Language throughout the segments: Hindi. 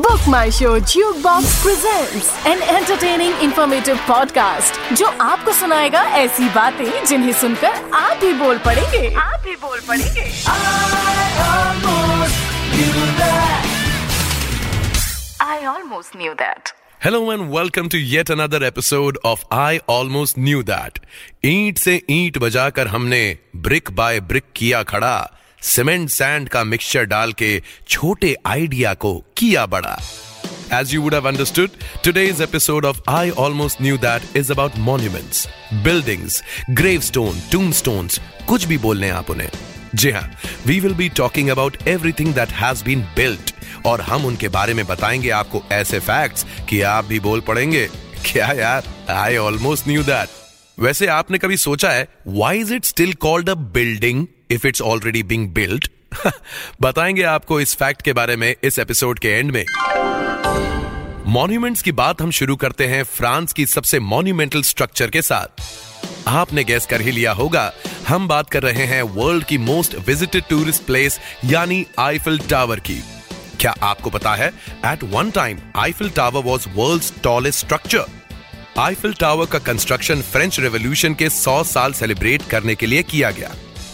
Book My Show Jukebox presents an entertaining informative podcast जो आपको सुनाएगा ऐसी बातें जिन्हें सुनकर आप भी बोल पड़ेंगे आप भी बोल पड़ेंगे I almost knew that. Hello and welcome to yet another episode of I Almost Knew That. ईंट से ईंट बजाकर हमने ब्रिक बाय ब्रिक किया खड़ा सीमेंट सैंड का मिक्सचर डाल के छोटे आइडिया को किया बड़ा। As you would have understood, today's episode of I Almost Knew That is about monuments, buildings, gravestone, tombstones, कुछ भी बोल लें आप उन्हें। जी हाँ we will be talking about everything that has been built और हम उनके बारे में बताएँगे आपको ऐसे फैक्ट्स कि आप भी बोल पड़ेंगे क्या यार आई ऑलमोस्ट न्यू दैट वैसे आपने कभी सोचा है why is it still called a building if it's already being built बताएँगे आपको इस फैक्ट के बारे में इस एपिसोड के एंड में। मॉन्यूमेंट्स की बात हम शुरू करते हैं फ्रांस की सबसे मॉन्यूमेंटल स्ट्रक्चर के साथ। आपने गैस कर ही लिया होगा, हम बात कर रहे हैं वर्ल्ड की मोस्ट विजिटेड टूरिस्ट प्लेस यानी आईफिल टावर की। क्या आपको पता है at one time Eiffel Tower was world tallest structure Eiffel Tower का कंस्ट्रक्शन फ्रेंच रेवोल्यूशन के 100 साल सेलिब्रेट करने के लिए किया गया।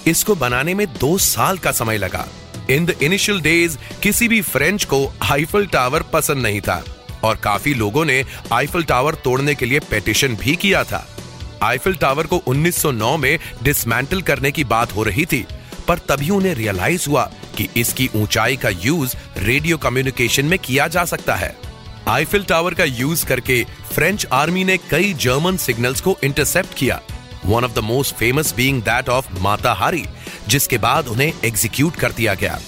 इसको बनाने में दो साल का समय लगा। इन द इनिशियल डेज़ किसी भी फ्रेंच को आईफिल टावर पसंद नहीं था। और काफ़ी लोगों ने आईफिल टावर तोड़ने के लिए पेटिशन भी किया था। आईफिल टावर को 1909 में डिसमेंटल करने की बात हो रही थी। पर तभी उन्हें रियलाइज़ हुआ कि इसकी ऊंचाई का यूज़ रेडियो कम्युनिकेशन में किया जा सकता है। आईफिल टावर का यूज़ करके फ्रेंच आर्मी ने कई जर्मन सिग्नल्स को इंटरसेप्ट किया। One of the most famous being that of Mata Hari जिसके बाद उन्हें एग्जीक्यूट कर दिया गया।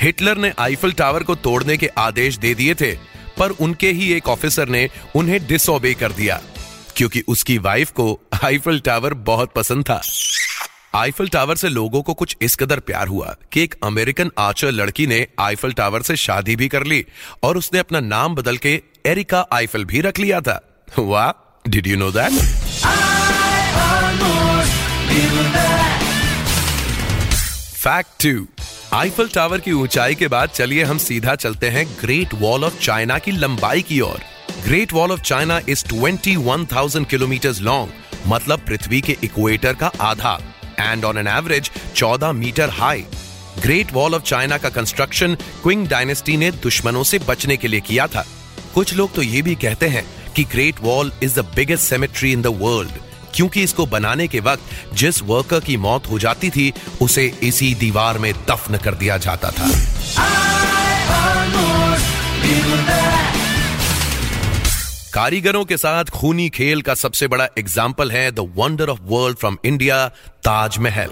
हिटलर ने आईफिल टावर को तोड़ने के आदेश दे दिए थे, पर उनके ही एक ऑफिसर ने उन्हें डिसओबे कर दिया, क्योंकि उसकी वाइफ को आईफिल टावर बहुत पसंद था। आईफिल टावर से लोगों को कुछ इस कदर प्यार हुआ कि एक अमेरिकन आचर लड़की ने आईफिल टावर से शादी भी कर ली और उसने अपना नाम बदल के एरिका आईफिल भी रख लिया था। वाह did you know that fact two Eiffel Tower की ऊंचाई के बाद चलिए हम सीधा चलते हैं ग्रेट वॉल ऑफ़ चाइना की लंबाई की ओर। Great wall of China is 21,000 kilometre long मतलब पृथ्वी के इक्वेटर का आधा and on an average 14 metre high great wall of China का कंस्ट्रक्शन क्विंग डायनेस्टी ने दुश्मनों से बचने के लिए किया था। कुछ लोग तो ये भी कहते हैं कि great wall is the biggest cemetery in the world क्योंकि इसको बनाने के वक्त जिस वर्कर की मौत हो जाती थी, उसे इसी दीवार में दफन कर दिया जाता था। कारीगरों के साथ खूनी खेल का सबसे बड़ा एग्ज़ाम्पल है the wonder of world from India Taj Mahal.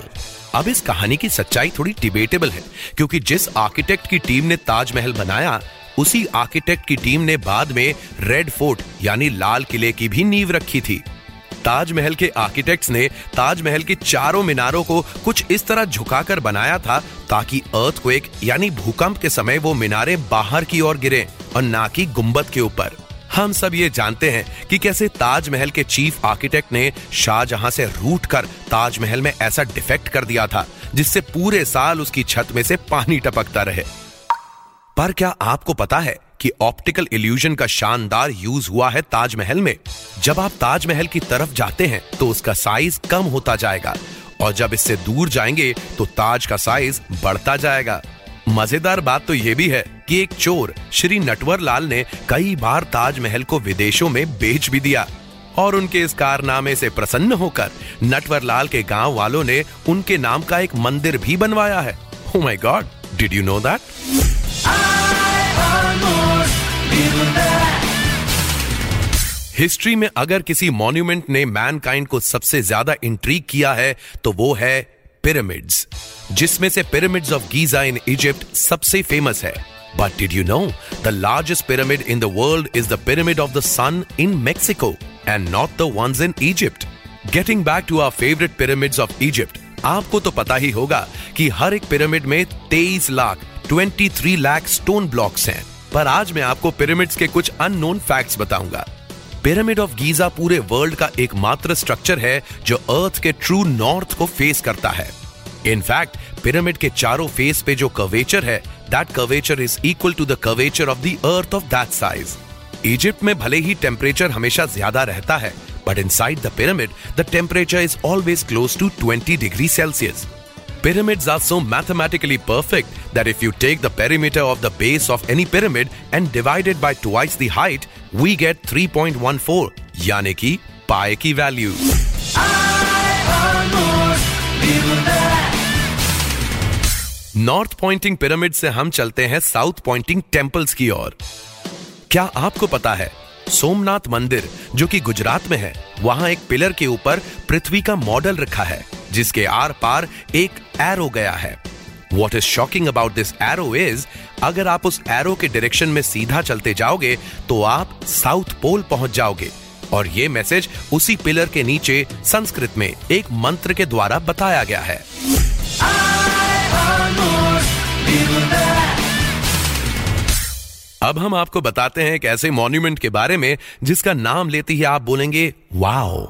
अब इस कहानी की सच्चाई थोड़ी डिबेटेबल है, क्योंकि जिस आर्किटेक्ट की टीम ने ताजमहल बनाया, उसी आर्किटेक्ट की टीम ने बाद में रेड फोर्ट यानी लाल किले की भी नींव रखी थी। ताजमहल के आर्किटेक्ट्स ने ताजमहल के चारों मीनारों को कुछ इस तरह झुकाकर बनाया था ताकि अर्थक्वेक यानी भूकंप के समय वो मीनारे बाहर की ओर गिरे और ना कि गुंबद के ऊपर। हम सब ये जानते हैं कि कैसे ताजमहल के चीफ आर्किटेक्ट ने शाहजहां से रूट कर ताजमहल में ऐसा डिफेक्ट कर दिया था, जिससे पूरे साल उसकी छत में से पानी टपकता रहे। पर क्या आपको पता है कि ऑप्टिकल इल्यूजन का शानदार यूज़ हुआ है ताजमहल में। जब आप ताजमहल की तरफ़ जाते हैं तो उसका साइज़ कम होता जाएगा। और जब इससे दूर जाएँगे तो ताज का साइज़ बढ़ता जाएगा। मज़ेदार बात तो ये भी है कि एक चोर, श्री नटवर लाल ने कई बार ताजमहल को विदेशों में बेच भी दिया। और उनके इस कारनामे से प्रसन्न होकर नटवर लाल के गाँव वालों ने उनके नाम का एक मंदिर भी बनवाया है। My god did you know that history में अगर किसी मॉन्यूमेंट ने मैनकाइंड को सबसे ज़्यादा इंट्रीग किया है तो वो है पिरामिड्स जिसमें से pyramids of Giza in Egypt सबसे फ़ेमस है। But did you know the largest pyramid in the world is the pyramid of the sun in Mexico and not the ones in Egypt getting back to our favourite pyramids of Egypt आपको तो पता ही होगा कि हर एक पिरामिड में 23 लाख 23 लाख स्टोन ब्लॉक्स हैं। पर आज मैं आपको पिरामिड्स के कुछ अननोन फैक्ट्स बताऊँगा। पिरामिड ऑफ़ गीजा पूरे वर्ल्ड का एकमात्र स्ट्रक्चर है जो अर्थ के ट्रू नॉर्थ को फेस करता है। इनफैक्ट पिरामिड के चारों फेस पे जो कर्वेचर है, that curvature is equal to the curvature of the earth of that size. Egypt में भले ही टेम्परेचर हमेशा ज़्यादा रहता है but inside the pyramid the temperature is always close to 20 degree Celsius Pyramids are so mathematically perfect that if you take the perimeter of the base of any pyramid and divide it by twice the height, we get 3.14, यानी कि पाए की वैल्यू नॉर्थ पॉइंटिंग पिरामिड से हम चलते हैं साउथ पॉइंटिंग टेम्पल्स की ओर क्या आपको पता है सोमनाथ मंदिर जो कि गुजरात में है वहाँ एक पिलर के ऊपर पृथ्वी का मॉडल रखा है जिसके आर पार एक एरो गया है। What is shocking about this arrow is अगर आप उस एरो के डायरेक्शन में सीधा चलते जाओगे तो आप साउथ पोल पहुँच जाओगे। और ये मैसेज उसी पिलर के नीचे संस्कृत में एक मंत्र के द्वारा बताया गया है। अब हम आपको बताते हैं एक ऐसे मॉन्यूमेंट के बारे में, जिसका नाम लेते ही आप बोलेंगे wow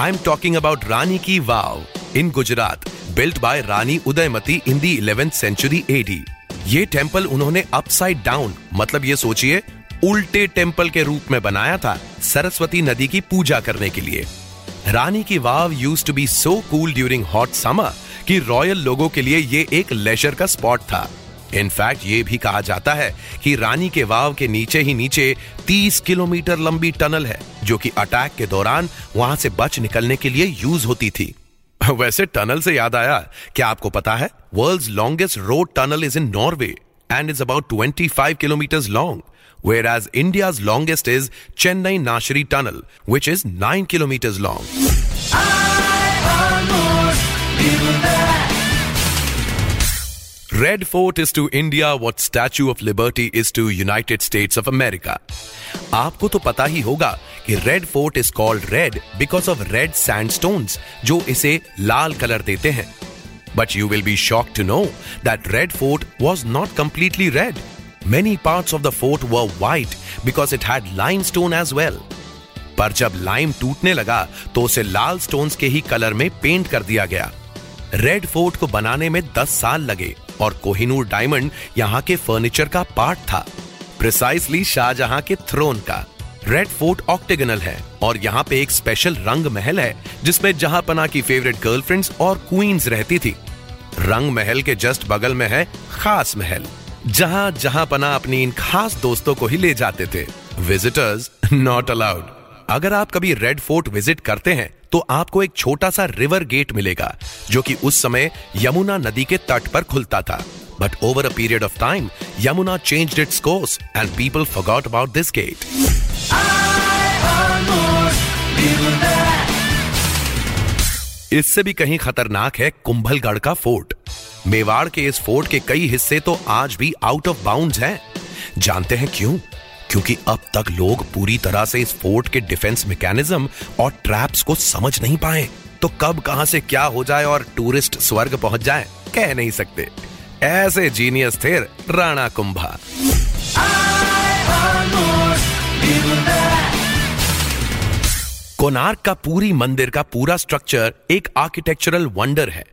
I am talking about Rani ki Vav in Gujarat built by Rani Udayamati in the eleventh century AD ये टेंपल उन्होंने अपसाइड डाउन मतलब ये सोचिए, उल्टे टेंपल के रूप में बनाया था सरस्वती नदी की पूजा करने के लिए। Rani ki Vav used to be so cool during hot summer कि रॉयल लोगों के लिए ये एक लेजर का स्पॉट था। इनफैक्ट ये भी कहा जाता है कि रानी के वाव के नीचे ही नीचे 30 किलोमीटर लंबी टनल है, जो कि अटैक के दौरान वहाँ से बच निकलने के लिए यूज़ होती थी। वैसे टनल से याद आया, क्या आपको पता है? World longest road tunnel is in Norway and is about twenty five kilometre long whereas India longest is Chenani Nashri tunnel which is nine kilometre long Red Fort is to India what Statue of Liberty is to United States of America. आपको तो पता ही होगा कि red fort is called red because of red sandstones जो इसे लाल कलर देते हैं. But you will be shock to know that red fort was not completely red many parts of the fort were white because it had limestone as well पर जब लाइम टूटने लगा तो उसे लाल स्टोन्स के ही कलर में पेंट कर दिया गया. रेड फोर्ट को बनाने में 10 साल लगे. और कोहिनूर डायमंड यहाँ के फर्नीचर का पार्ट था। प्रिसाइसली शाहजहां के थ्रोन का। रेड फोर्ट ऑक्टेगनल है और यहाँ पे एक स्पेशल रंग महल है, जिसमें जहाँ पना की फेवरेट गर्लफ्रेंड्स और क्वींस रहती थी। रंग महल के जस्ट बगल में है खास महल, जहाँ जहाँ पना अपनी इन खास दोस्तों को ही ले जाते थे। विजिटर्स नॉट अलाउड अगर आप कभी रेड फोर्ट विज़िट करते हैं तो आपको एक छोटा सा रिवर गेट मिलेगा, जो कि उस समय यमुना नदी के तट पर खुलता था। But over a period of time Yamuna change its course and people forgot about this gate इससे भी कहीं खतरनाक है कुंभलगढ़ का फोर्ट। मेवाड़ के इस फोर्ट के कई हिस्से तो आज भी आउट ऑफ़ बाउंड्स हैं। जानते हैं क्यों? क्योंकि अब तक लोग पूरी तरह से इस फोर्ट के डिफेंस मैकेनिज्म और ट्रैप्स को समझ नहीं पाए। तो कब, कहाँ से क्या हो जाए और टूरिस्ट स्वर्ग पहुँच जाए, कह नहीं सकते। ऐसे जीनियस थे राणा कुंभा। कोनार्क का पूरी मंदिर का पूरा स्ट्रक्चर एक आर्किटेक्चरल वंडर है।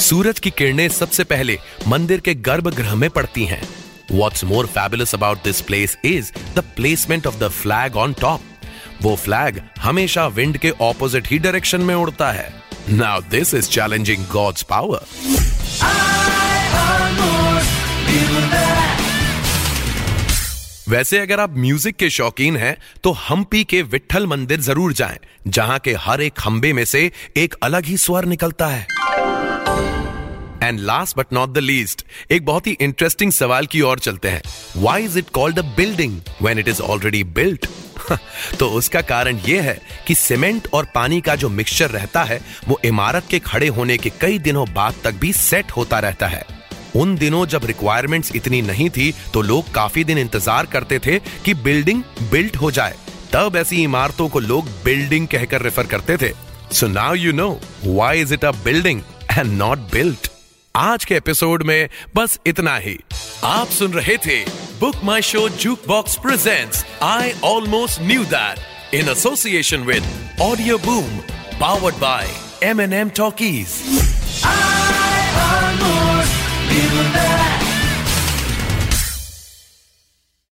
सूरज की किरणें सबसे पहले मंदिर के गर्भगृह में पड़ती हैं। What's more fabulous about this place is the placement of the flag on top. वो फ्लैग हमेशा विंड के ऑपोजिट ही डायरेक्शन में उड़ता है। Now this is challenging god's power वैसे अगर आप म्यूज़िक के शौकीन हैं तो हम्पी के विठल मंदिर ज़रूर जाएँ, जहाँ के हर एक खंबे में से एक अलग ही स्वर निकलता है। And last but not the least एक बहुत ही इंटरेस्टिंग सवाल की ओर चलते हैं। Why is it called a building when it is already built तो उसका कारण यह है कि सीमेंट और पानी का जो मिक्सचर रहता है, वो इमारत के खड़े होने के कई दिनों बाद तक भी सेट होता रहता है। उन दिनों जब रिक्वायरमेंट्स इतनी नहीं थी तो लोग काफ़ी दिन इंतज़ार करते थे कि बिल्डिंग बिल्ट हो जाए। तब ऐसी इमारतों को लोग बिल्डिंग कहकर रेफर करते थे। So now you know why is it a building and not built आज के एपिसोड में बस इतना ही। आप सुन रहे थे book my show jukebox present I almost knew that in association with audio boom powered by M N M talkies